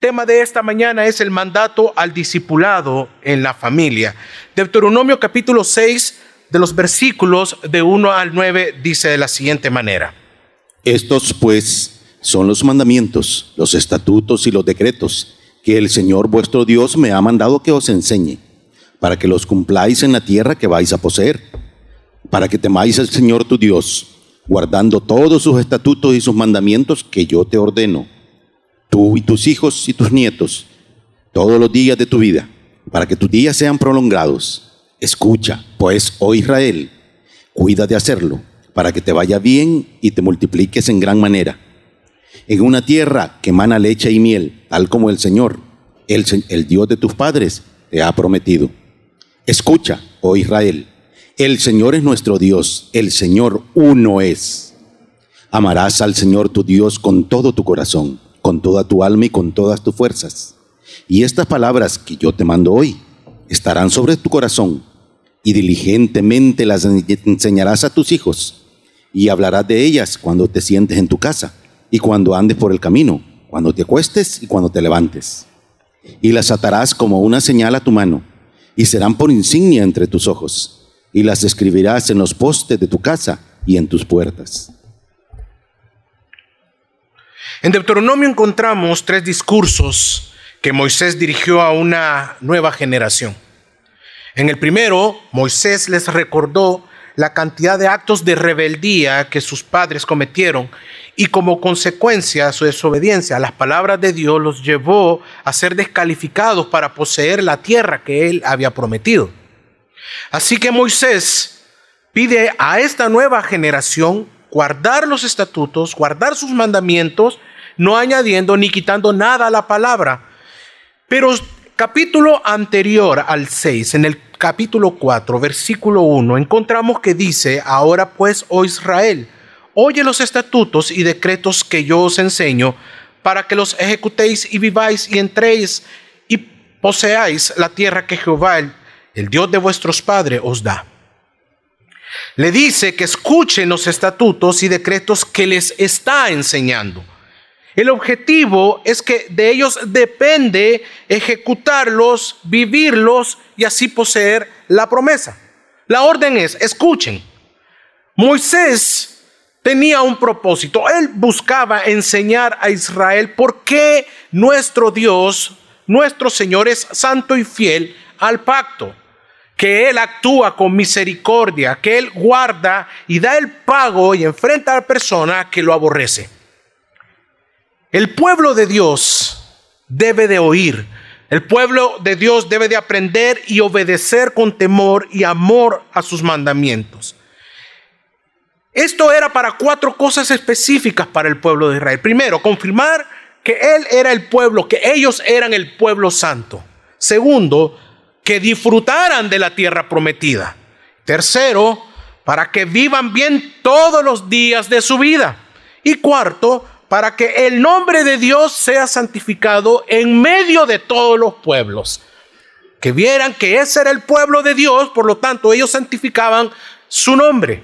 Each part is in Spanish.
tema de esta mañana es el mandato al discipulado en la familia. Deuteronomio capítulo 6 de los versículos de 1 al 9 dice de la siguiente manera. Estos pues son los mandamientos, los estatutos y los decretos que el Señor vuestro Dios me ha mandado que os enseñe, para que los cumpláis en la tierra que vais a poseer, para que temáis al Señor tu Dios, guardando todos sus estatutos y sus mandamientos que yo te ordeno tú y tus hijos y tus nietos, todos los días de tu vida, para que tus días sean prolongados. Escucha, pues, oh Israel, cuida de hacerlo, para que te vaya bien y te multipliques en gran manera. En una tierra que mana leche y miel, tal como el Señor, el, el Dios de tus padres, te ha prometido. Escucha, oh Israel, el Señor es nuestro Dios, el Señor uno es. Amarás al Señor tu Dios con todo tu corazón con toda tu alma y con todas tus fuerzas. Y estas palabras que yo te mando hoy estarán sobre tu corazón y diligentemente las enseñarás a tus hijos y hablarás de ellas cuando te sientes en tu casa y cuando andes por el camino, cuando te acuestes y cuando te levantes. Y las atarás como una señal a tu mano y serán por insignia entre tus ojos y las escribirás en los postes de tu casa y en tus puertas. En Deuteronomio encontramos tres discursos que Moisés dirigió a una nueva generación. En el primero, Moisés les recordó la cantidad de actos de rebeldía que sus padres cometieron y como consecuencia su desobediencia a las palabras de Dios los llevó a ser descalificados para poseer la tierra que él había prometido. Así que Moisés pide a esta nueva generación guardar los estatutos, guardar sus mandamientos no añadiendo ni quitando nada a la palabra. Pero capítulo anterior al 6, en el capítulo 4, versículo 1, encontramos que dice, ahora pues, oh Israel, oye los estatutos y decretos que yo os enseño, para que los ejecutéis y viváis y entréis y poseáis la tierra que Jehová, el, el Dios de vuestros padres, os da. Le dice que escuchen los estatutos y decretos que les está enseñando. El objetivo es que de ellos depende ejecutarlos, vivirlos y así poseer la promesa. La orden es, escuchen, Moisés tenía un propósito. Él buscaba enseñar a Israel por qué nuestro Dios, nuestro Señor es santo y fiel al pacto que Él actúa con misericordia, que Él guarda y da el pago y enfrenta a la persona que lo aborrece. El pueblo de Dios debe de oír. El pueblo de Dios debe de aprender y obedecer con temor y amor a sus mandamientos. Esto era para cuatro cosas específicas para el pueblo de Israel. Primero, confirmar que Él era el pueblo, que ellos eran el pueblo santo. Segundo, que disfrutaran de la tierra prometida. Tercero, para que vivan bien todos los días de su vida. Y cuarto, para que el nombre de Dios sea santificado en medio de todos los pueblos. Que vieran que ese era el pueblo de Dios, por lo tanto ellos santificaban su nombre.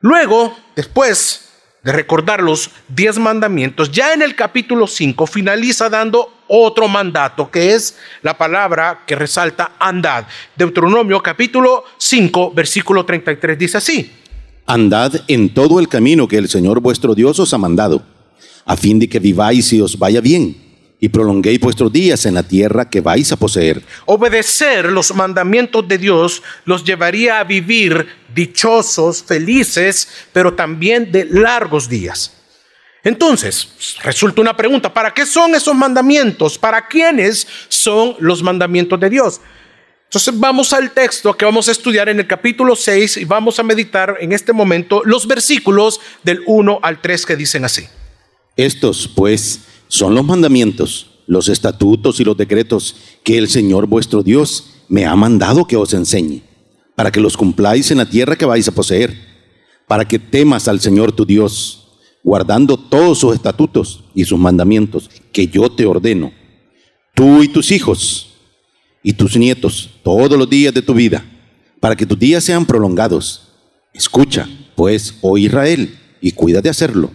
Luego, después de recordar los diez mandamientos, ya en el capítulo 5 finaliza dando otro mandato, que es la palabra que resalta andad. Deuteronomio capítulo 5, versículo 33 dice así. Andad en todo el camino que el Señor vuestro Dios os ha mandado, a fin de que viváis y os vaya bien, y prolonguéis vuestros días en la tierra que vais a poseer. Obedecer los mandamientos de Dios los llevaría a vivir dichosos, felices, pero también de largos días. Entonces, resulta una pregunta, ¿para qué son esos mandamientos? ¿Para quiénes son los mandamientos de Dios? Entonces vamos al texto que vamos a estudiar en el capítulo 6 y vamos a meditar en este momento los versículos del 1 al 3 que dicen así. Estos, pues, son los mandamientos, los estatutos y los decretos que el Señor vuestro Dios me ha mandado que os enseñe, para que los cumpláis en la tierra que vais a poseer, para que temas al Señor tu Dios, guardando todos sus estatutos y sus mandamientos que yo te ordeno, tú y tus hijos y tus nietos todos los días de tu vida, para que tus días sean prolongados. Escucha, pues, oh Israel, y cuida de hacerlo,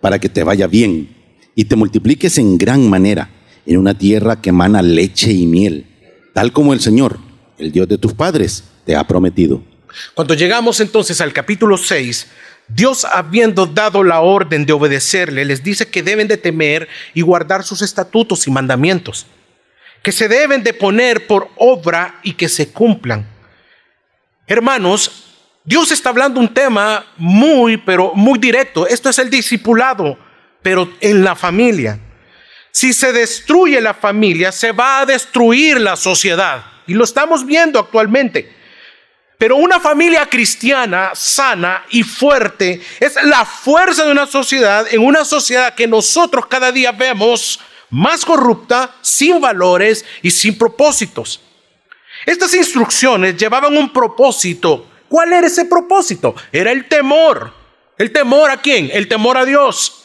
para que te vaya bien y te multipliques en gran manera en una tierra que emana leche y miel, tal como el Señor, el Dios de tus padres, te ha prometido. Cuando llegamos entonces al capítulo 6, Dios habiendo dado la orden de obedecerle, les dice que deben de temer y guardar sus estatutos y mandamientos, que se deben de poner por obra y que se cumplan. Hermanos, Dios está hablando un tema muy, pero muy directo. Esto es el discipulado, pero en la familia. Si se destruye la familia, se va a destruir la sociedad. Y lo estamos viendo actualmente. Pero una familia cristiana sana y fuerte es la fuerza de una sociedad, en una sociedad que nosotros cada día vemos más corrupta, sin valores y sin propósitos. Estas instrucciones llevaban un propósito. ¿Cuál era ese propósito? Era el temor. ¿El temor a quién? El temor a Dios.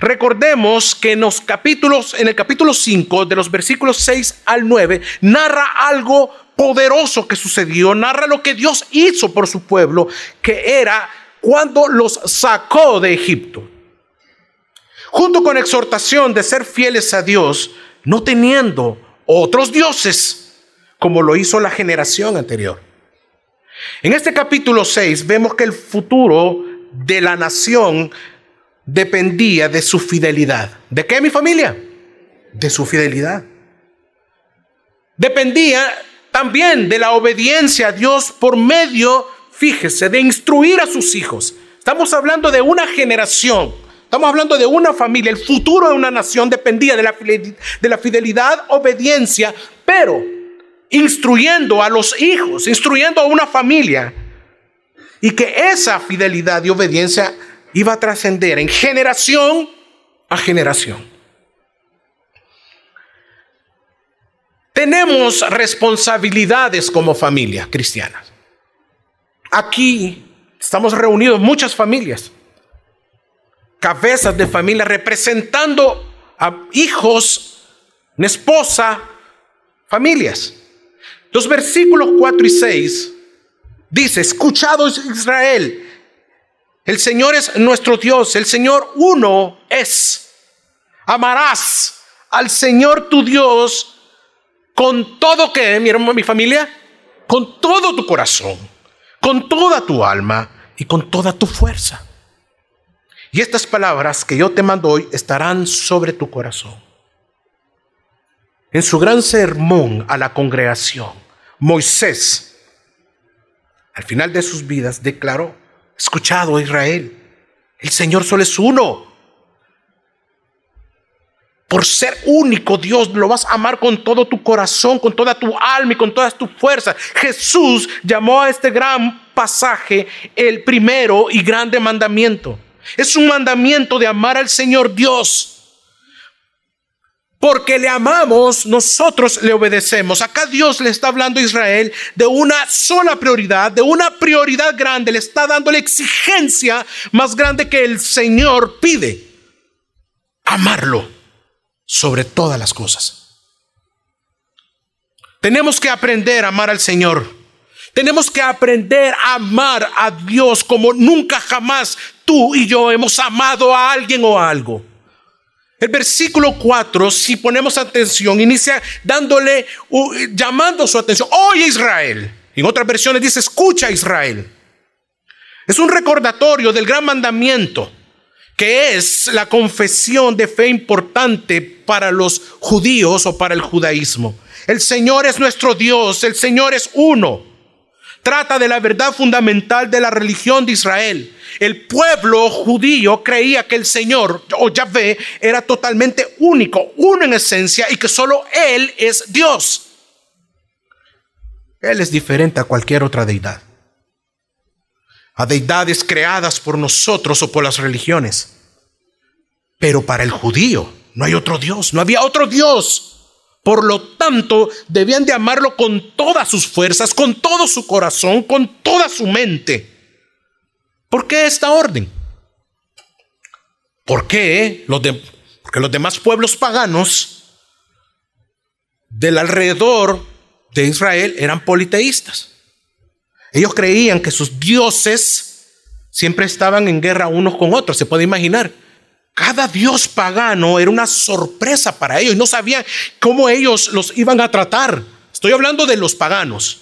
Recordemos que en los capítulos, en el capítulo 5, de los versículos 6 al 9, narra algo poderoso que sucedió, narra lo que Dios hizo por su pueblo, que era cuando los sacó de Egipto. Junto con exhortación de ser fieles a Dios, no teniendo otros dioses, como lo hizo la generación anterior. En este capítulo 6 vemos que el futuro de la nación dependía de su fidelidad. ¿De qué mi familia? De su fidelidad. Dependía también de la obediencia a Dios por medio, fíjese, de instruir a sus hijos. Estamos hablando de una generación, estamos hablando de una familia, el futuro de una nación dependía de la, de la fidelidad, obediencia, pero instruyendo a los hijos, instruyendo a una familia. Y que esa fidelidad y obediencia iba a trascender en generación a generación. Tenemos responsabilidades como familia cristiana. Aquí estamos reunidos muchas familias, cabezas de familia representando a hijos, esposa, familias. Los versículos 4 y 6 dice, escuchados Israel, el Señor es nuestro Dios, el Señor uno es. Amarás al Señor tu Dios con todo que, mi hermano, mi familia, con todo tu corazón, con toda tu alma y con toda tu fuerza. Y estas palabras que yo te mando hoy estarán sobre tu corazón. En su gran sermón a la congregación, Moisés, al final de sus vidas, declaró, escuchado Israel, el Señor solo es uno por ser único Dios, lo vas a amar con todo tu corazón, con toda tu alma y con todas tus fuerzas. Jesús llamó a este gran pasaje el primero y grande mandamiento. Es un mandamiento de amar al Señor Dios. Porque le amamos, nosotros le obedecemos. Acá Dios le está hablando a Israel de una sola prioridad, de una prioridad grande. Le está dando la exigencia más grande que el Señor pide. Amarlo sobre todas las cosas. Tenemos que aprender a amar al Señor. Tenemos que aprender a amar a Dios como nunca jamás tú y yo hemos amado a alguien o a algo. El versículo 4, si ponemos atención, inicia dándole, llamando su atención, oye Israel. En otras versiones dice, escucha Israel. Es un recordatorio del gran mandamiento que es la confesión de fe importante para los judíos o para el judaísmo. El Señor es nuestro Dios, el Señor es uno. Trata de la verdad fundamental de la religión de Israel. El pueblo judío creía que el Señor o Yahvé era totalmente único, uno en esencia y que solo Él es Dios. Él es diferente a cualquier otra deidad a deidades creadas por nosotros o por las religiones. Pero para el judío no hay otro Dios, no había otro Dios. Por lo tanto, debían de amarlo con todas sus fuerzas, con todo su corazón, con toda su mente. ¿Por qué esta orden? ¿Por qué? Porque los demás pueblos paganos del alrededor de Israel eran politeístas. Ellos creían que sus dioses siempre estaban en guerra unos con otros, se puede imaginar. Cada dios pagano era una sorpresa para ellos. No sabían cómo ellos los iban a tratar. Estoy hablando de los paganos.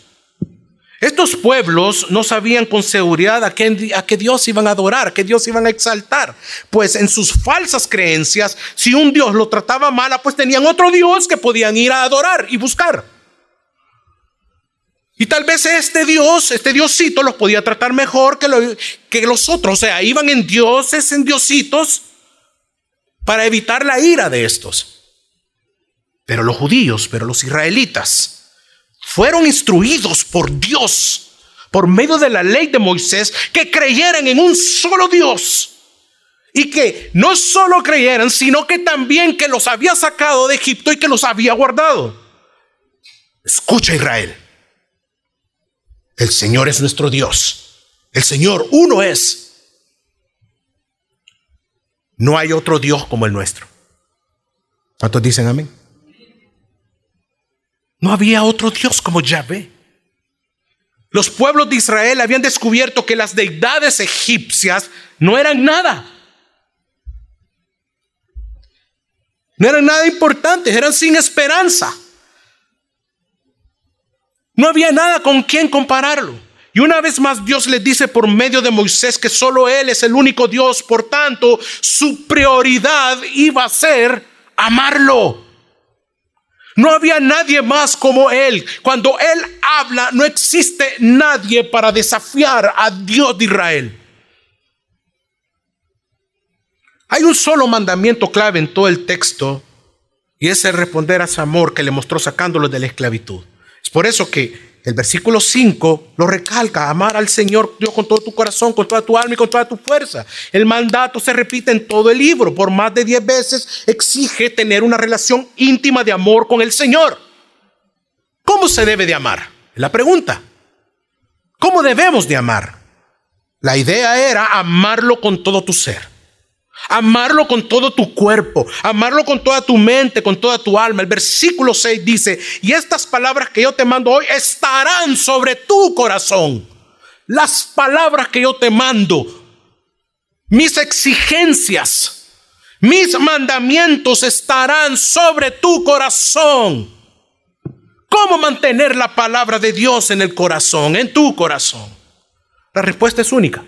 Estos pueblos no sabían con seguridad a qué, Dios iban a adorar, a qué Dios iban a exaltar. Pues en sus falsas creencias, si un Dios lo trataba mal, pues tenían otro Dios que podían ir a adorar y buscar. Y tal vez este Dios, este Diosito, los podía tratar mejor que, que los otros. O sea, iban en dioses, en diositos, para evitar la ira de estos. Pero los judíos, pero los israelitas, fueron instruidos por Dios, por medio de la ley de Moisés, que creyeran en un solo Dios. Y que no solo creyeran, sino que también que los había sacado de Egipto y que los había guardado. Escucha Israel. El Señor es nuestro Dios. El Señor uno es. No hay otro Dios como el nuestro. ¿Cuántos dicen amén? No había otro Dios como Yahvé. Los pueblos de Israel habían descubierto que las deidades egipcias no eran nada. No eran nada importantes, eran sin esperanza. No había nada con quien compararlo. Y una vez más Dios les dice por medio de Moisés que solo Él es el único Dios, por tanto su prioridad iba a ser amarlo. No había nadie más como Él. Cuando Él habla, no existe nadie para desafiar a Dios de Israel. Hay un solo mandamiento clave en todo el texto y es el responder a su amor que le mostró sacándolo de la esclavitud. Es por eso que el versículo 5 lo recalca, amar al Señor Dios con todo tu corazón, con toda tu alma y con toda tu fuerza. El mandato se repite en todo el libro, por más de 10 veces exige tener una relación íntima de amor con el Señor. ¿Cómo se debe de amar? La pregunta. ¿Cómo debemos de amar? La idea era amarlo con todo tu ser. Amarlo con todo tu cuerpo, amarlo con toda tu mente, con toda tu alma. El versículo 6 dice, y estas palabras que yo te mando hoy estarán sobre tu corazón. Las palabras que yo te mando, mis exigencias, mis mandamientos estarán sobre tu corazón. ¿Cómo mantener la palabra de Dios en el corazón, en tu corazón? La respuesta es única.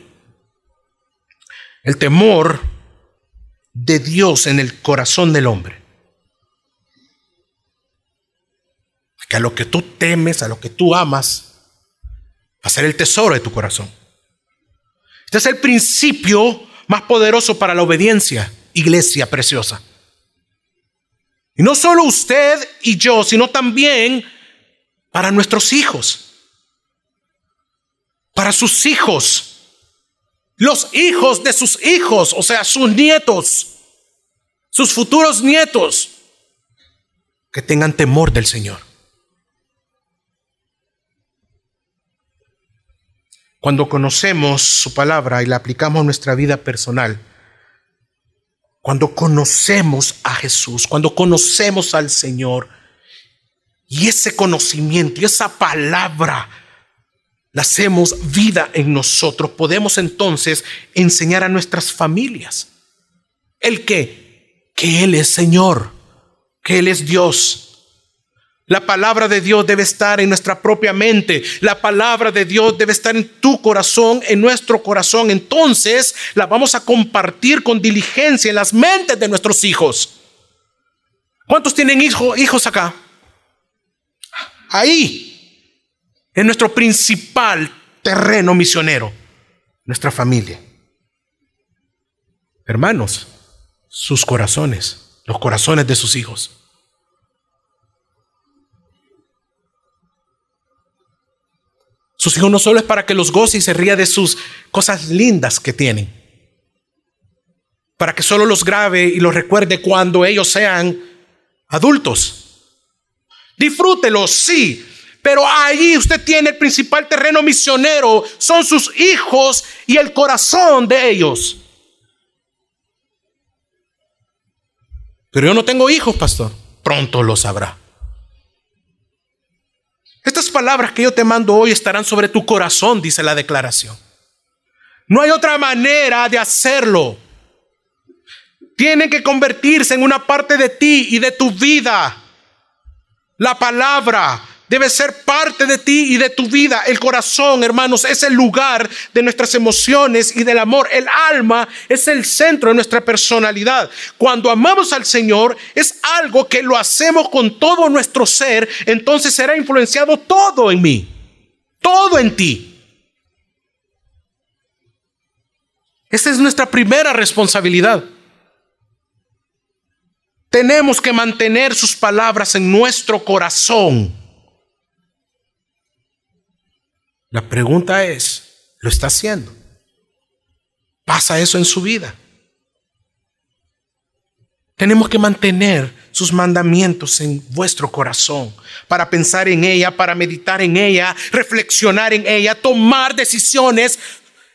El temor de Dios en el corazón del hombre. Que a lo que tú temes, a lo que tú amas, va a ser el tesoro de tu corazón. Este es el principio más poderoso para la obediencia, iglesia preciosa. Y no solo usted y yo, sino también para nuestros hijos, para sus hijos los hijos de sus hijos, o sea, sus nietos, sus futuros nietos, que tengan temor del Señor. Cuando conocemos su palabra y la aplicamos a nuestra vida personal, cuando conocemos a Jesús, cuando conocemos al Señor, y ese conocimiento y esa palabra la hacemos vida en nosotros, podemos entonces enseñar a nuestras familias el que, que Él es Señor, que Él es Dios. La palabra de Dios debe estar en nuestra propia mente. La palabra de Dios debe estar en tu corazón, en nuestro corazón. Entonces la vamos a compartir con diligencia en las mentes de nuestros hijos. ¿Cuántos tienen hijos acá? Ahí, es nuestro principal terreno misionero, nuestra familia. Hermanos, sus corazones, los corazones de sus hijos. Sus hijos no solo es para que los goce y se ría de sus cosas lindas que tienen, para que solo los grabe y los recuerde cuando ellos sean adultos. Disfrútelos, sí, pero ahí usted tiene el principal terreno misionero, son sus hijos y el corazón de ellos. Pero yo no tengo hijos, pastor. Pronto lo sabrá. Estas palabras que yo te mando hoy estarán sobre tu corazón, dice la declaración. No hay otra manera de hacerlo. Tienen que convertirse en una parte de ti y de tu vida. La palabra debe ser parte de ti y de tu vida. El corazón, hermanos, es el lugar de nuestras emociones y del amor. El alma es el centro de nuestra personalidad. Cuando amamos al Señor, es algo que lo hacemos con todo nuestro ser, entonces será influenciado todo en mí, todo en ti. Esa es nuestra primera responsabilidad. Tenemos que mantener sus palabras en nuestro corazón. La pregunta es, ¿lo está haciendo? ¿Pasa eso en su vida? Tenemos que mantener sus mandamientos en vuestro corazón para pensar en ella, para meditar en ella, reflexionar en ella, tomar decisiones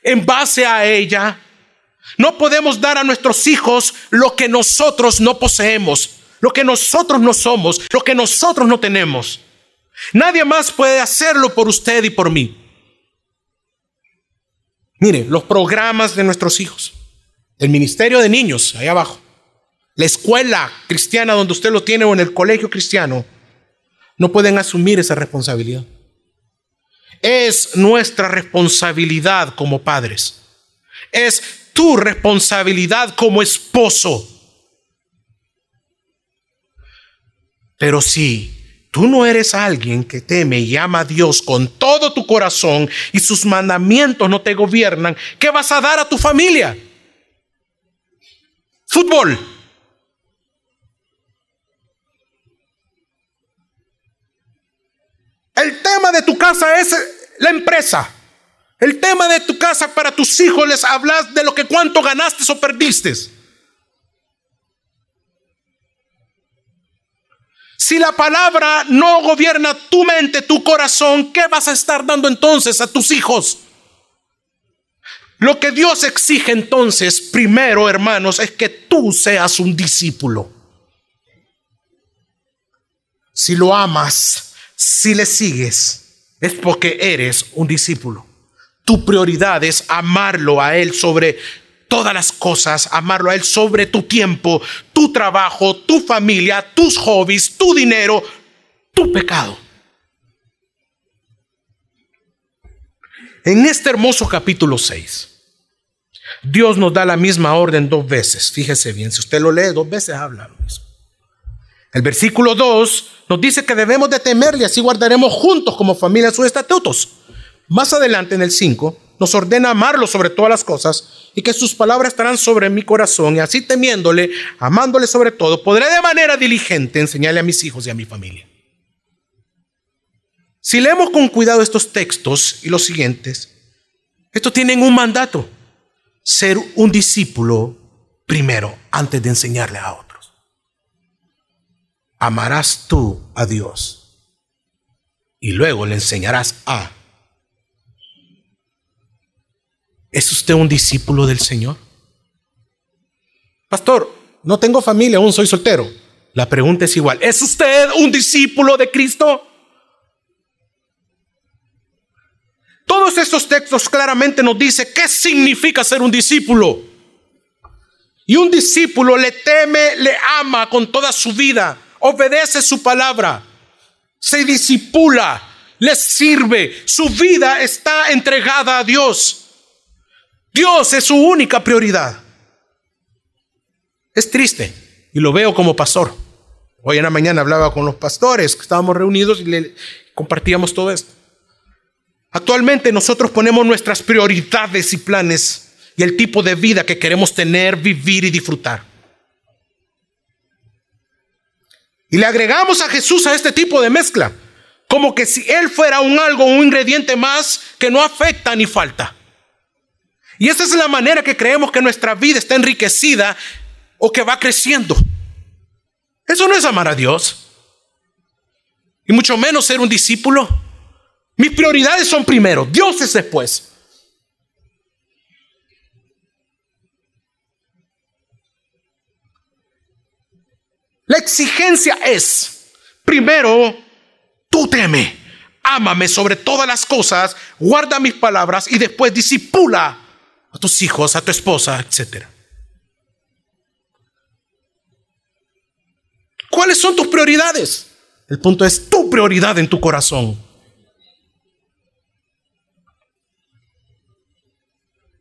en base a ella. No podemos dar a nuestros hijos lo que nosotros no poseemos, lo que nosotros no somos, lo que nosotros no tenemos. Nadie más puede hacerlo por usted y por mí. Mire, los programas de nuestros hijos, el ministerio de niños, ahí abajo, la escuela cristiana donde usted lo tiene o en el colegio cristiano, no pueden asumir esa responsabilidad. Es nuestra responsabilidad como padres. Es tu responsabilidad como esposo. Pero si tú no eres alguien que teme y ama a Dios con todo tu corazón y sus mandamientos no te gobiernan, ¿qué vas a dar a tu familia? Fútbol. El tema de tu casa es la empresa. El tema de tu casa para tus hijos les hablas de lo que cuánto ganaste o perdiste. Si la palabra no gobierna tu mente, tu corazón, ¿qué vas a estar dando entonces a tus hijos? Lo que Dios exige entonces, primero, hermanos, es que tú seas un discípulo. Si lo amas, si le sigues, es porque eres un discípulo. Tu prioridad es amarlo a Él sobre todas las cosas, amarlo a Él sobre tu tiempo, tu trabajo, tu familia, tus hobbies, tu dinero, tu pecado. En este hermoso capítulo 6, Dios nos da la misma orden dos veces. Fíjese bien, si usted lo lee dos veces habla lo mismo. El versículo 2 nos dice que debemos de temerle, así guardaremos juntos como familia sus estatutos. Más adelante en el 5 nos ordena amarlo sobre todas las cosas y que sus palabras estarán sobre mi corazón y así temiéndole, amándole sobre todo, podré de manera diligente enseñarle a mis hijos y a mi familia. Si leemos con cuidado estos textos y los siguientes, estos tienen un mandato, ser un discípulo primero antes de enseñarle a otros. Amarás tú a Dios y luego le enseñarás a ¿Es usted un discípulo del Señor? Pastor, no tengo familia, aún soy soltero. La pregunta es igual. ¿Es usted un discípulo de Cristo? Todos estos textos claramente nos dicen qué significa ser un discípulo. Y un discípulo le teme, le ama con toda su vida, obedece su palabra, se disipula, le sirve, su vida está entregada a Dios. Dios es su única prioridad. Es triste y lo veo como pastor. Hoy en la mañana hablaba con los pastores estábamos reunidos y le compartíamos todo esto. Actualmente nosotros ponemos nuestras prioridades y planes y el tipo de vida que queremos tener, vivir y disfrutar. Y le agregamos a Jesús a este tipo de mezcla, como que si Él fuera un algo, un ingrediente más que no afecta ni falta. Y esa es la manera que creemos que nuestra vida está enriquecida o que va creciendo. Eso no es amar a Dios. Y mucho menos ser un discípulo. Mis prioridades son primero, Dios es después. La exigencia es, primero, tú teme, ámame sobre todas las cosas, guarda mis palabras y después disipula a tus hijos, a tu esposa, etc. ¿Cuáles son tus prioridades? El punto es tu prioridad en tu corazón.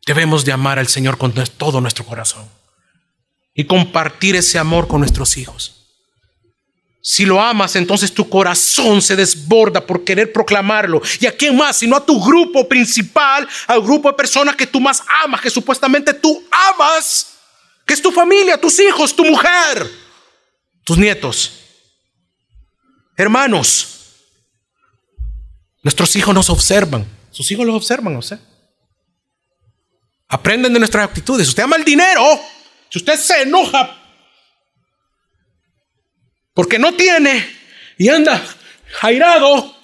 Debemos de amar al Señor con todo nuestro corazón y compartir ese amor con nuestros hijos. Si lo amas, entonces tu corazón se desborda por querer proclamarlo. ¿Y a quién más? Sino a tu grupo principal, al grupo de personas que tú más amas, que supuestamente tú amas, que es tu familia, tus hijos, tu mujer, tus nietos. Hermanos, nuestros hijos nos observan. Sus hijos los observan, no sé. Aprenden de nuestras actitudes. Usted ama el dinero. Si usted se enoja porque no tiene y anda airado,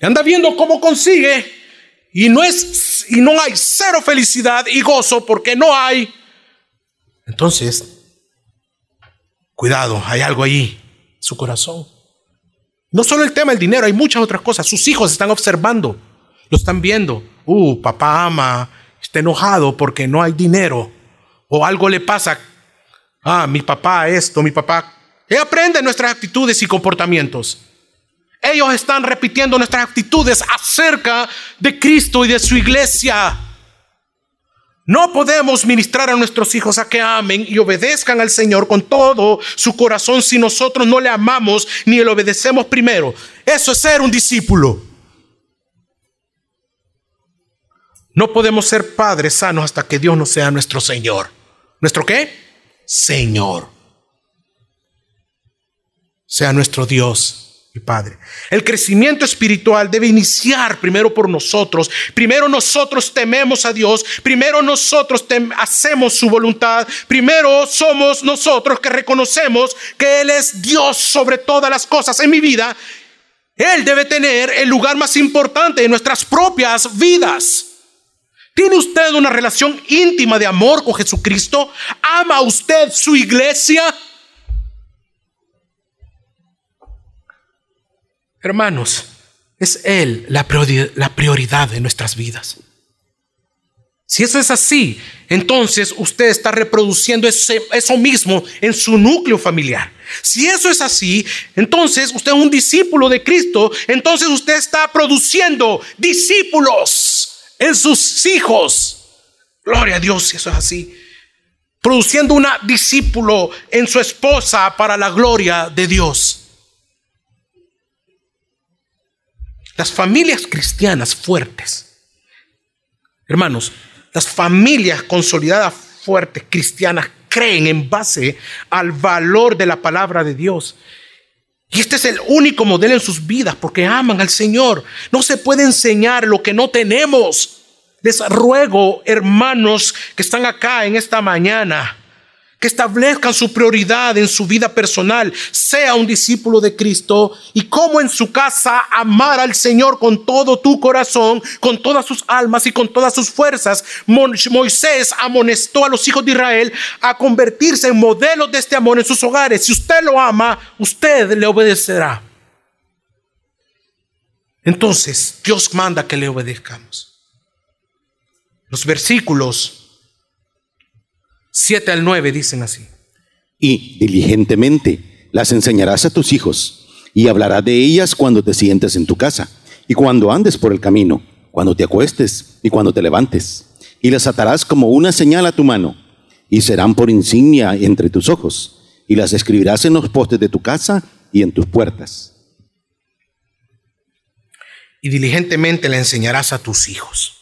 anda viendo cómo consigue y no es y no hay cero felicidad y gozo porque no hay. Entonces, cuidado, hay algo ahí, su corazón. No solo el tema del dinero, hay muchas otras cosas. Sus hijos están observando, lo están viendo uh, papá ama, está enojado porque no hay dinero, o algo le pasa, ah, mi papá esto, mi papá. Él aprende nuestras actitudes y comportamientos. Ellos están repitiendo nuestras actitudes acerca de Cristo y de su iglesia. No podemos ministrar a nuestros hijos a que amen y obedezcan al Señor con todo su corazón si nosotros no le amamos ni le obedecemos primero. Eso es ser un discípulo. No podemos ser padres sanos hasta que Dios no sea nuestro Señor. ¿Nuestro qué? Señor. Sea nuestro Dios y Padre. El crecimiento espiritual debe iniciar primero por nosotros. Primero nosotros tememos a Dios. Primero nosotros hacemos su voluntad. Primero somos nosotros que reconocemos que Él es Dios sobre todas las cosas en mi vida. Él debe tener el lugar más importante en nuestras propias vidas. ¿Tiene usted una relación íntima de amor con Jesucristo? ¿Ama usted su iglesia? Hermanos, es Él la prioridad, de nuestras vidas. Si eso es así, entonces usted está reproduciendo eso mismo en su núcleo familiar. Si eso es así, entonces usted es un discípulo de Cristo, entonces usted está produciendo discípulos en sus hijos. Gloria a Dios si eso es así. Produciendo un discípulo en su esposa para la gloria de Dios. Las familias cristianas fuertes, hermanos, las familias consolidadas fuertes cristianas creen en base al valor de la palabra de Dios y este es el único modelo en sus vidas porque aman al Señor. No se puede enseñar lo que no tenemos. Les ruego, hermanos que están acá en esta mañana, establezcan su prioridad en su vida personal, sea un discípulo de Cristo y como en su casa amar al Señor con todo tu corazón, con todas sus almas y con todas sus fuerzas. Moisés amonestó a los hijos de Israel a convertirse en modelos de este amor en sus hogares. Si usted lo ama, usted le obedecerá. Entonces, Dios manda que le obedezcamos. Los versículos 7 al 9 dicen así. Y diligentemente las enseñarás a tus hijos y hablarás de ellas cuando te sientes en tu casa y cuando andes por el camino, cuando te acuestes y cuando te levantes. Y las atarás como una señal a tu mano y serán por insignia entre tus ojos y las escribirás en los postes de tu casa y en tus puertas. Y diligentemente le enseñarás a tus hijos.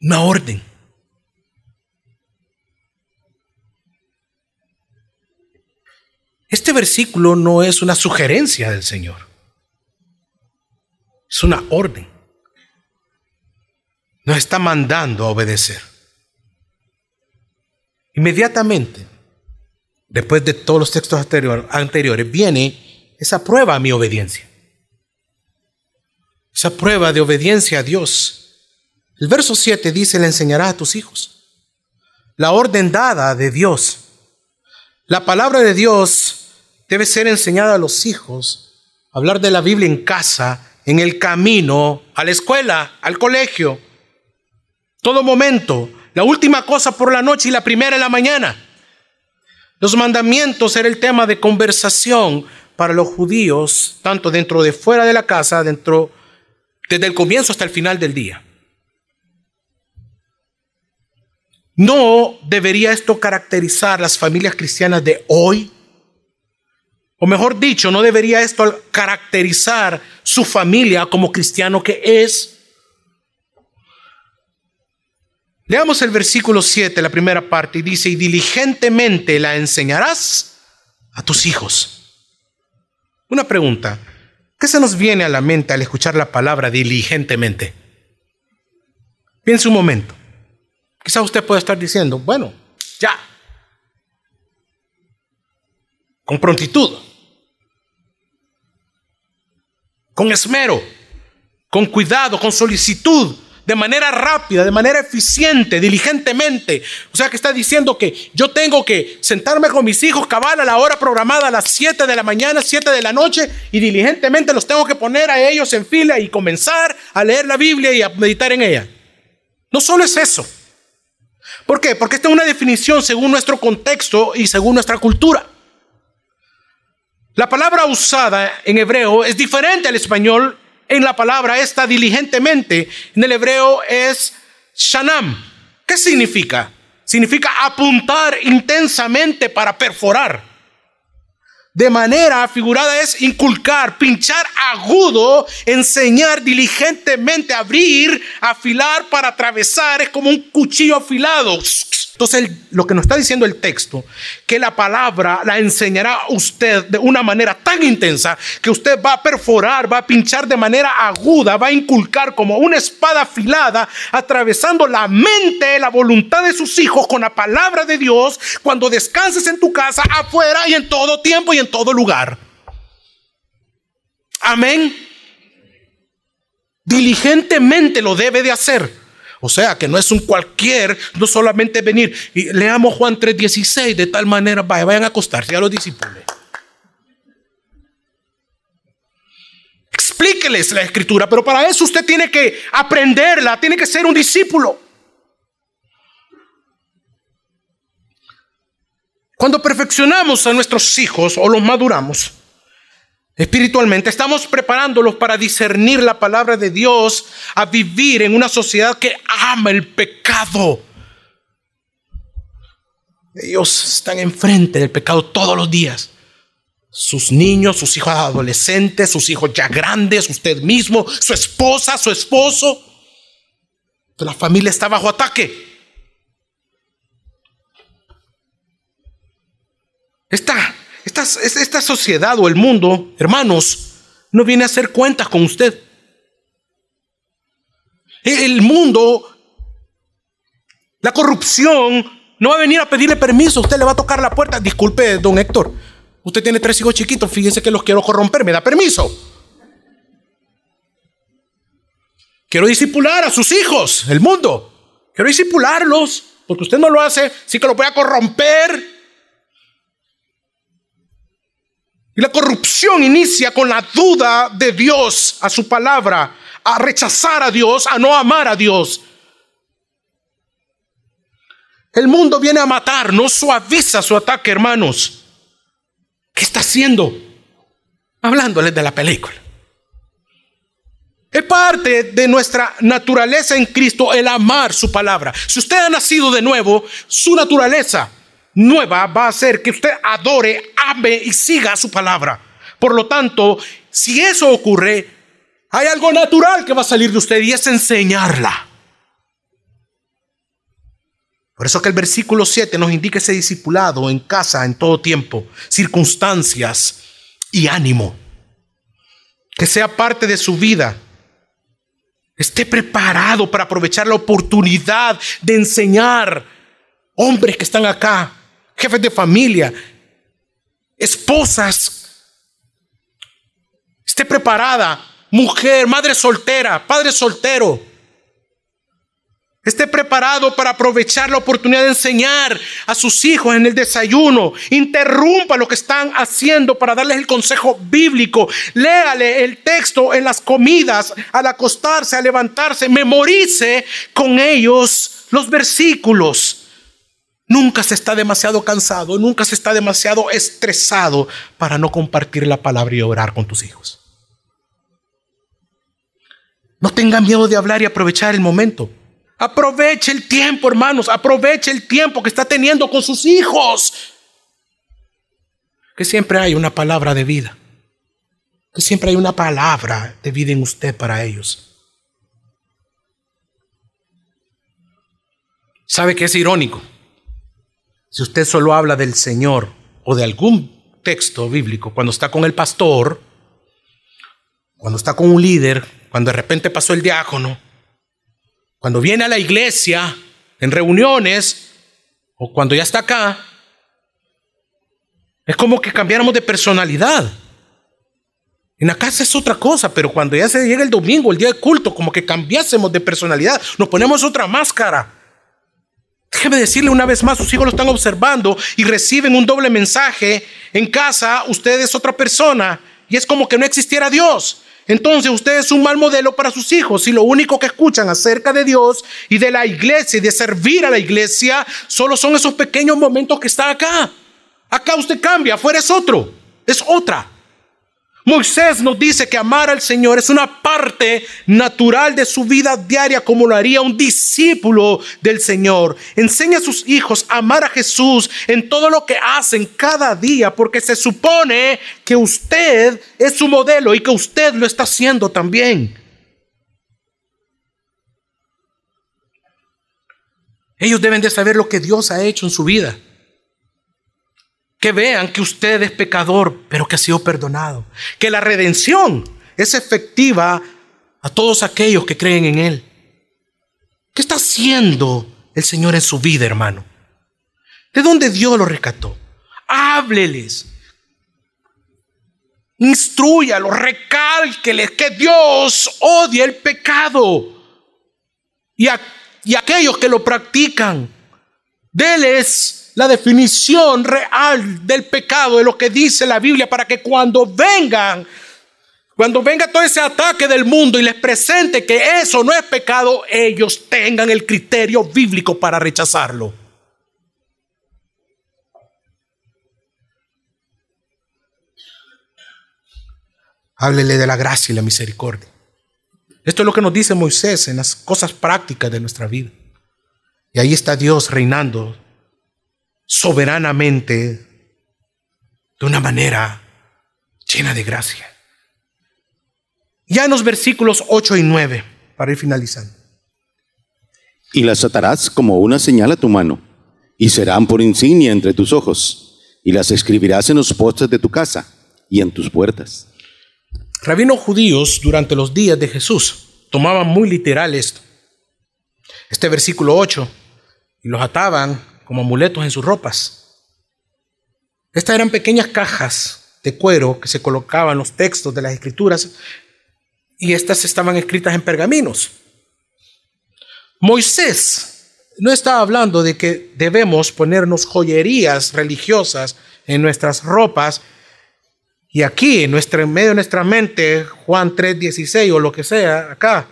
Una orden. Este versículo no es una sugerencia del Señor. Es una orden. Nos está mandando a obedecer. Inmediatamente, después de todos los textos anteriores, viene esa prueba a mi obediencia. Esa prueba de obediencia a Dios. El verso 7 dice, le enseñarás a tus hijos. La orden dada de Dios. La palabra de Dios debe ser enseñada a los hijos, hablar de la Biblia en casa, en el camino, a la escuela, al colegio, todo momento, la última cosa por la noche y la primera en la mañana. Los mandamientos era el tema de conversación para los judíos, tanto dentro de fuera de la casa, dentro desde el comienzo hasta el final del día. ¿No debería esto caracterizar las familias cristianas de hoy? O mejor dicho, ¿no debería esto caracterizar su familia como cristiano que es? Leamos el versículo 7, la primera parte, y dice, y diligentemente la enseñarás a tus hijos. Una pregunta, ¿qué se nos viene a la mente al escuchar la palabra diligentemente? Piense un momento. Quizá usted pueda estar diciendo, bueno, ya, con prontitud, con esmero, con cuidado, con solicitud de manera rápida, de manera eficiente, diligentemente. O sea que está diciendo que yo tengo que sentarme con mis hijos cabal a la hora programada a las 7 de la mañana, 7 de la noche, y diligentemente los tengo que poner a ellos en fila y comenzar a leer la Biblia y a meditar en ella. No solo es eso. ¿Por qué? Porque esta es una definición según nuestro contexto y según nuestra cultura. La palabra usada en hebreo es diferente al español en la palabra esta diligentemente, en el hebreo es shanam. ¿Qué significa? Significa apuntar intensamente para perforar. De manera figurada es inculcar, pinchar agudo, enseñar diligentemente, abrir, afilar para atravesar. Es como un cuchillo afilado. Entonces, lo que nos está diciendo el texto, que la palabra la enseñará usted de una manera tan intensa que usted va a perforar, va a pinchar de manera aguda, va a inculcar como una espada afilada, atravesando la mente, la voluntad de sus hijos con la palabra de Dios cuando descanses en tu casa, afuera y en todo tiempo y en todo lugar. Amén. Diligentemente lo debe de hacer. O sea, que no es un cualquier, no solamente venir. Y leamos Juan 3:16, de tal manera, vaya, vayan a acostarse a los discípulos. Explíqueles la escritura, pero para eso usted tiene que aprenderla, tiene que ser un discípulo. Cuando perfeccionamos a nuestros hijos o los maduramos, espiritualmente. Estamos preparándolos para discernir la palabra de Dios, a vivir en una sociedad que ama el pecado. Ellos están enfrente del pecado todos los días. Sus niños, sus hijos adolescentes, sus hijos ya grandes, usted mismo, su esposa, su esposo. La familia está bajo ataque. Está esta, sociedad o el mundo, hermanos, no viene a hacer cuentas con usted. El mundo, la corrupción, no va a venir a pedirle permiso. Usted le va a tocar la puerta. Disculpe, don Héctor. Usted tiene tres hijos chiquitos. Fíjense que los quiero corromper. ¿Me da permiso? Quiero disipular a sus hijos, el mundo. Quiero disipularlos. Porque usted no lo hace. Sí que lo voy a corromper. Y la corrupción inicia con la duda de Dios a su palabra, a rechazar a Dios, a no amar a Dios. El mundo viene a matar, no suaviza su ataque, hermanos. ¿Qué está haciendo? Hablándoles de la película. Es parte de nuestra naturaleza en Cristo el amar su palabra. Si usted ha nacido de nuevo, su naturaleza nueva va a hacer que usted adore, ame y siga su palabra. Por lo tanto, si eso ocurre, hay algo natural que va a salir de usted y es enseñarla. Por eso que el versículo 7 nos indica ese discipulado en casa en todo tiempo, circunstancias y ánimo. Que sea parte de su vida. Esté preparado para aprovechar la oportunidad de enseñar hombres que están acá jefes de familia, esposas. Esté preparada, mujer, madre soltera, padre soltero. Esté preparado para aprovechar la oportunidad de enseñar a sus hijos en el desayuno. Interrumpa lo que están haciendo para darles el consejo bíblico. Léale el texto en las comidas, al acostarse, al levantarse. Memorice con ellos los versículos. Nunca se está demasiado cansado, nunca se está demasiado estresado para no compartir la palabra y orar con tus hijos. No tengan miedo de hablar y aprovechar el momento. Aproveche el tiempo, hermanos. Aproveche el tiempo que está teniendo con sus hijos. Que siempre hay una palabra de vida. Que siempre hay una palabra de vida en usted para ellos. ¿Sabe que es irónico? Si usted solo habla del Señor o de algún texto bíblico, cuando está con el pastor, cuando está con un líder, cuando de repente pasó el diácono, cuando viene a la iglesia en reuniones o cuando ya está acá, es como que cambiáramos de personalidad. En la casa es otra cosa, pero cuando ya se llega el domingo, el día de culto, como que cambiásemos de personalidad, nos ponemos otra máscara. Déjeme decirle una vez más, sus hijos lo están observando y reciben un doble mensaje. En casa, usted es otra persona y es como que no existiera Dios. Entonces usted es un mal modelo para sus hijos y lo único que escuchan acerca de Dios y de la iglesia y de servir a la iglesia solo son esos pequeños momentos que están acá. Acá usted cambia, afuera es otro, es otra. Moisés nos dice que amar al Señor es una parte natural de su vida diaria como lo haría un discípulo del Señor. Enseña a sus hijos a amar a Jesús en todo lo que hacen cada día porque se supone que usted es su modelo y que usted lo está haciendo también. Ellos deben de saber lo que Dios ha hecho en su vida que vean que usted es pecador, pero que ha sido perdonado. Que la redención es efectiva a todos aquellos que creen en Él. ¿Qué está haciendo el Señor en su vida, hermano? ¿De dónde Dios lo rescató? Hábleles. Instruyalos, recálqueles que Dios odia el pecado. Y, a, y aquellos que lo practican, déles la definición real del pecado, de lo que dice la Biblia, para que cuando vengan, cuando venga todo ese ataque del mundo y les presente que eso no es pecado, ellos tengan el criterio bíblico para rechazarlo. Háblele de la gracia y la misericordia. Esto es lo que nos dice Moisés en las cosas prácticas de nuestra vida. Y ahí está Dios reinando soberanamente de una manera llena de gracia. Ya en los versículos 8 y 9, para ir finalizando. Y las atarás como una señal a tu mano, y serán por insignia entre tus ojos, y las escribirás en los postes de tu casa y en tus puertas. Rabinos judíos durante los días de Jesús tomaban muy literal esto. Este versículo 8, y los ataban como amuletos en sus ropas. Estas eran pequeñas cajas de cuero que se colocaban los textos de las escrituras y estas estaban escritas en pergaminos. Moisés no estaba hablando de que debemos ponernos joyerías religiosas en nuestras ropas y aquí en, en medio de nuestra mente Juan 3:16 o lo que sea acá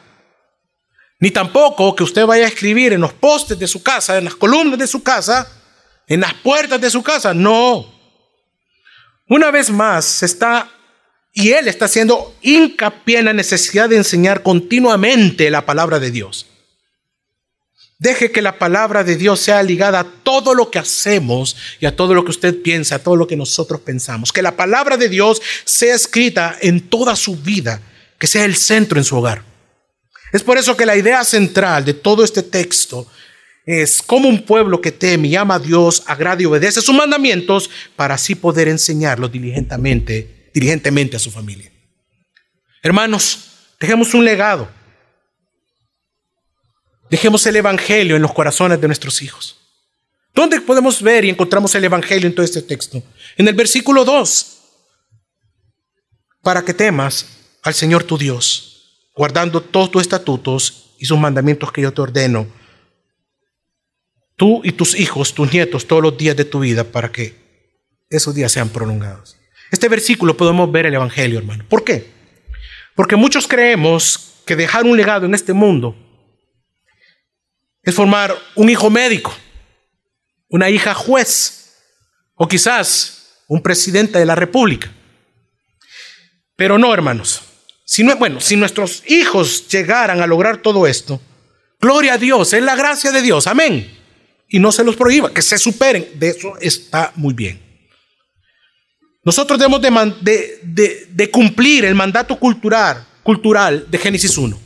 ni tampoco que usted vaya a escribir en los postes de su casa, en las columnas de su casa, en las puertas de su casa. No. Una vez más, se está, y él está haciendo hincapié en la necesidad de enseñar continuamente la palabra de Dios. Deje que la palabra de Dios sea ligada a todo lo que hacemos y a todo lo que usted piensa, a todo lo que nosotros pensamos. Que la palabra de Dios sea escrita en toda su vida, que sea el centro en su hogar. Es por eso que la idea central de todo este texto es cómo un pueblo que teme y ama a Dios, agrada y obedece sus mandamientos para así poder enseñarlos diligentemente, diligentemente a su familia. Hermanos, dejemos un legado. Dejemos el Evangelio en los corazones de nuestros hijos. ¿Dónde podemos ver y encontramos el Evangelio en todo este texto? En el versículo 2. Para que temas al Señor tu Dios guardando todos tus estatutos y sus mandamientos que yo te ordeno, tú y tus hijos, tus nietos, todos los días de tu vida, para que esos días sean prolongados. Este versículo podemos ver el Evangelio, hermano. ¿Por qué? Porque muchos creemos que dejar un legado en este mundo es formar un hijo médico, una hija juez o quizás un presidente de la República. Pero no, hermanos. Si no, bueno, si nuestros hijos llegaran a lograr todo esto, gloria a Dios, es la gracia de Dios, amén. Y no se los prohíba, que se superen, de eso está muy bien. Nosotros debemos de, cumplir el mandato cultural, cultural de Génesis 1.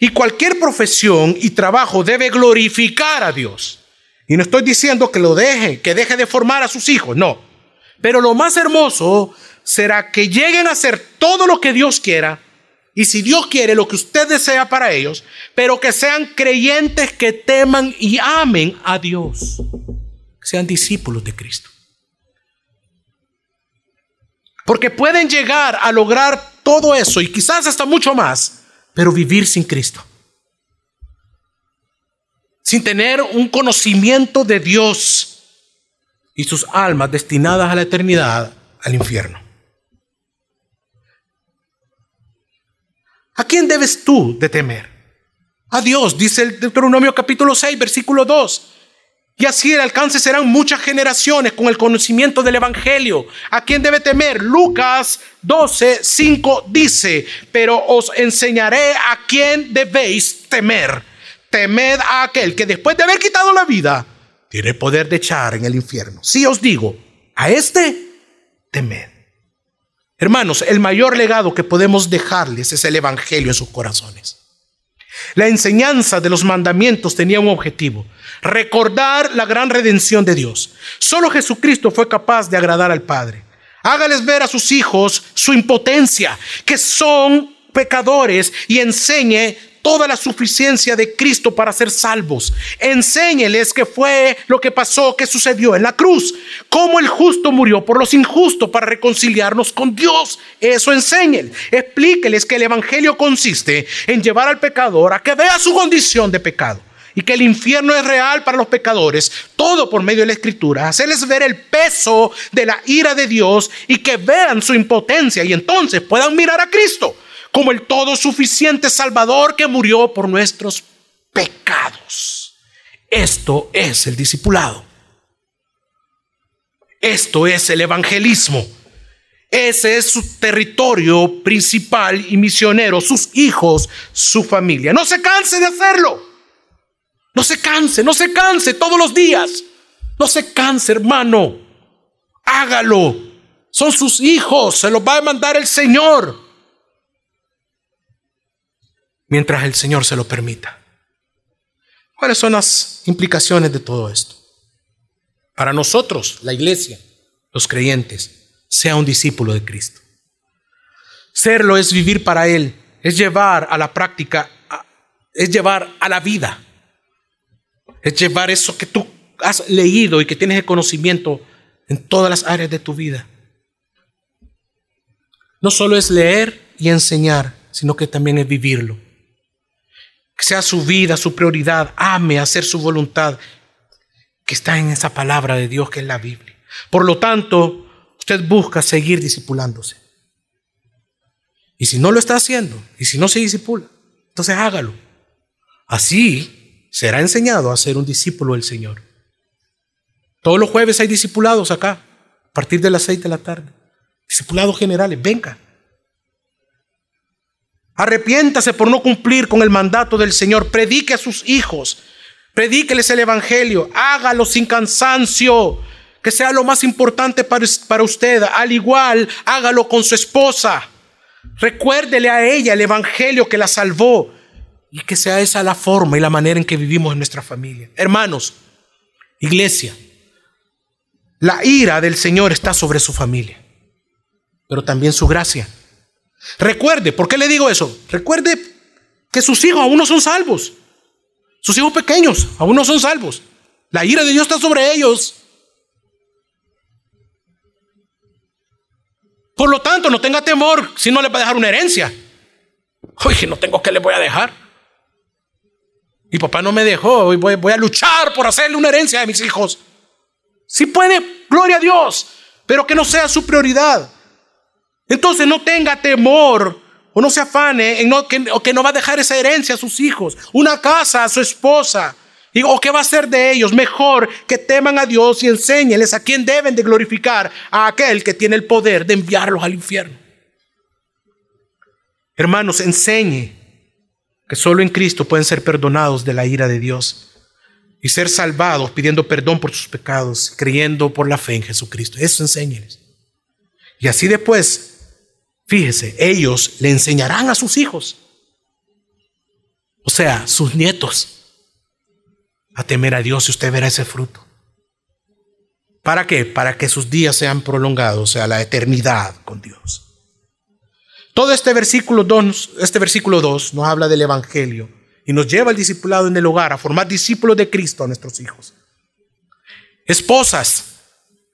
Y cualquier profesión y trabajo debe glorificar a Dios. Y no estoy diciendo que lo deje, que deje de formar a sus hijos, no. Pero lo más hermoso será que lleguen a hacer todo lo que Dios quiera y si Dios quiere lo que usted desea para ellos, pero que sean creyentes que teman y amen a Dios, que sean discípulos de Cristo. Porque pueden llegar a lograr todo eso y quizás hasta mucho más, pero vivir sin Cristo. Sin tener un conocimiento de Dios y sus almas destinadas a la eternidad, al infierno. ¿A quién debes tú de temer? A Dios, dice el Deuteronomio capítulo 6, versículo 2. Y así el alcance serán muchas generaciones con el conocimiento del Evangelio. ¿A quién debe temer? Lucas 12, 5 dice, pero os enseñaré a quién debéis temer. Temed a aquel que después de haber quitado la vida, tiene poder de echar en el infierno. Si os digo, a este, temed. Hermanos, el mayor legado que podemos dejarles es el Evangelio en sus corazones. La enseñanza de los mandamientos tenía un objetivo, recordar la gran redención de Dios. Solo Jesucristo fue capaz de agradar al Padre. Hágales ver a sus hijos su impotencia, que son pecadores, y enseñe toda la suficiencia de Cristo para ser salvos. Enséñeles qué fue lo que pasó, qué sucedió en la cruz, cómo el justo murió por los injustos para reconciliarnos con Dios. Eso enséñeles. Explíqueles que el Evangelio consiste en llevar al pecador a que vea su condición de pecado y que el infierno es real para los pecadores, todo por medio de la escritura, hacerles ver el peso de la ira de Dios y que vean su impotencia y entonces puedan mirar a Cristo como el todo suficiente Salvador que murió por nuestros pecados. Esto es el discipulado. Esto es el evangelismo. Ese es su territorio principal y misionero, sus hijos, su familia. No se canse de hacerlo. No se canse, no se canse todos los días. No se canse, hermano. Hágalo. Son sus hijos, se los va a mandar el Señor mientras el Señor se lo permita. ¿Cuáles son las implicaciones de todo esto? Para nosotros, la iglesia, los creyentes, sea un discípulo de Cristo. Serlo es vivir para Él, es llevar a la práctica, es llevar a la vida, es llevar eso que tú has leído y que tienes el conocimiento en todas las áreas de tu vida. No solo es leer y enseñar, sino que también es vivirlo que sea su vida, su prioridad, ame hacer su voluntad, que está en esa palabra de Dios que es la Biblia. Por lo tanto, usted busca seguir discipulándose. Y si no lo está haciendo, y si no se disipula, entonces hágalo. Así será enseñado a ser un discípulo del Señor. Todos los jueves hay discipulados acá, a partir de las seis de la tarde. Discipulados generales, venga. Arrepiéntase por no cumplir con el mandato del Señor. Predique a sus hijos. Predíqueles el Evangelio. Hágalo sin cansancio. Que sea lo más importante para, usted. Al igual, hágalo con su esposa. Recuérdele a ella el Evangelio que la salvó. Y que sea esa la forma y la manera en que vivimos en nuestra familia. Hermanos, iglesia, la ira del Señor está sobre su familia, pero también su gracia. Recuerde, ¿por qué le digo eso? Recuerde que sus hijos aún no son salvos. Sus hijos pequeños aún no son salvos. La ira de Dios está sobre ellos. Por lo tanto, no tenga temor si no le va a dejar una herencia. Oye, no tengo que le voy a dejar. Mi papá no me dejó, voy, voy, a luchar por hacerle una herencia a mis hijos. Si puede, gloria a Dios, pero que no sea su prioridad. Entonces no tenga temor o no se afane en que, no va a dejar esa herencia a sus hijos, una casa a su esposa, Y, ¿O qué va a hacer de ellos? Mejor que teman a Dios y enséñeles a quién deben de glorificar a aquel que tiene el poder de enviarlos al infierno. Hermanos, enseñe que solo en Cristo pueden ser perdonados de la ira de Dios y ser salvados pidiendo perdón por sus pecados, creyendo por la fe en Jesucristo. Eso enséñeles. Y así después, fíjese, ellos le enseñarán a sus hijos, o sea, sus nietos, a temer a Dios y usted verá ese fruto. ¿Para qué? Para que sus días sean prolongados, o sea, la eternidad con Dios. Todo este versículo 2, este versículo 2 nos habla del Evangelio y nos lleva al discipulado en el hogar, a formar discípulos de Cristo a nuestros hijos. Esposas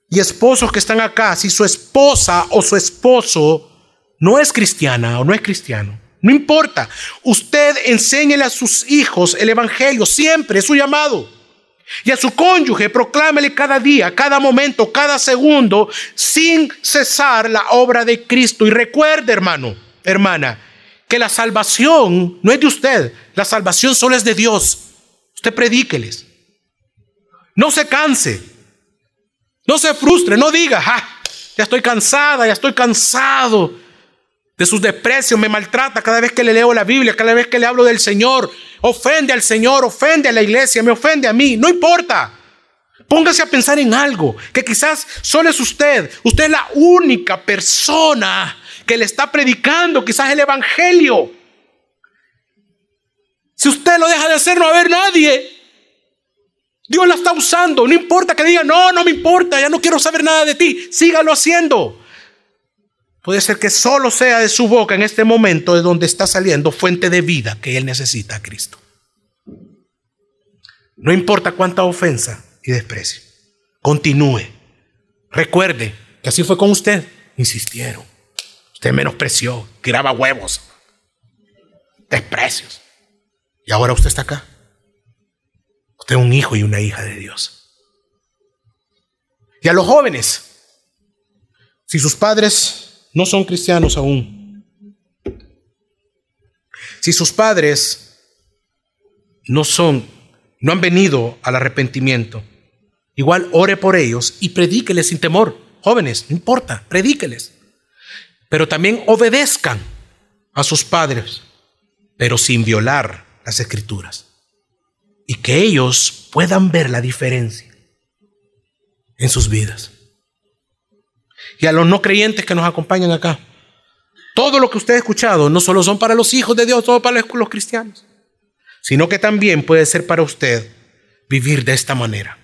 y esposos que están acá, si su esposa o su esposo no es cristiana o no es cristiano, no importa, usted enséñele a sus hijos el Evangelio, siempre es su llamado. Y a su cónyuge proclámele cada día, cada momento, cada segundo, sin cesar la obra de Cristo. Y recuerde, hermano, hermana, que la salvación no es de usted, la salvación solo es de Dios. Usted predíqueles. No se canse, no se frustre, no diga, ya estoy cansada, ya estoy cansado de sus desprecios, me maltrata cada vez que le leo la Biblia, cada vez que le hablo del Señor, ofende al Señor, ofende a la iglesia, me ofende a mí, no importa. Póngase a pensar en algo que quizás solo es usted, usted es la única persona que le está predicando quizás el Evangelio. Si usted lo deja de hacer, no va a haber nadie. Dios la está usando. No importa que diga, no, no me importa, ya no quiero saber nada de ti. Sígalo haciendo. Puede ser que solo sea de su boca en este momento de donde está saliendo fuente de vida que Él necesita a Cristo. No importa cuánta ofensa y desprecio. Continúe. Recuerde que así fue con usted. Insistieron. Usted menospreció, tiraba huevos, desprecios. Y ahora usted está acá. Usted es un hijo y una hija de Dios. Y a los jóvenes, si sus padres no son cristianos aún. Si sus padres no son, no han venido al arrepentimiento, igual ore por ellos y predíqueles sin temor. Jóvenes, no importa, predíqueles. Pero también obedezcan a sus padres, pero sin violar las escrituras. Y que ellos puedan ver la diferencia en sus vidas y a los no creyentes que nos acompañan acá. Todo lo que usted ha escuchado no solo son para los hijos de Dios, todo para los cristianos, sino que también puede ser para usted vivir de esta manera.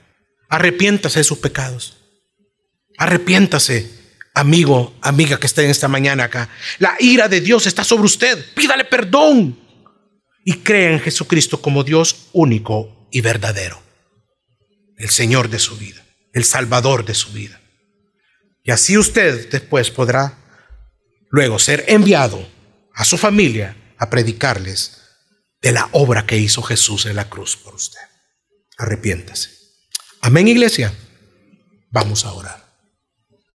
Arrepiéntase de sus pecados. Arrepiéntase, amigo, amiga que esté en esta mañana acá. La ira de Dios está sobre usted. Pídale perdón y crea en Jesucristo como Dios único y verdadero. El Señor de su vida, el Salvador de su vida. Y así usted después podrá luego ser enviado a su familia a predicarles de la obra que hizo Jesús en la cruz por usted. Arrepiéntase. Amén, iglesia. Vamos a orar.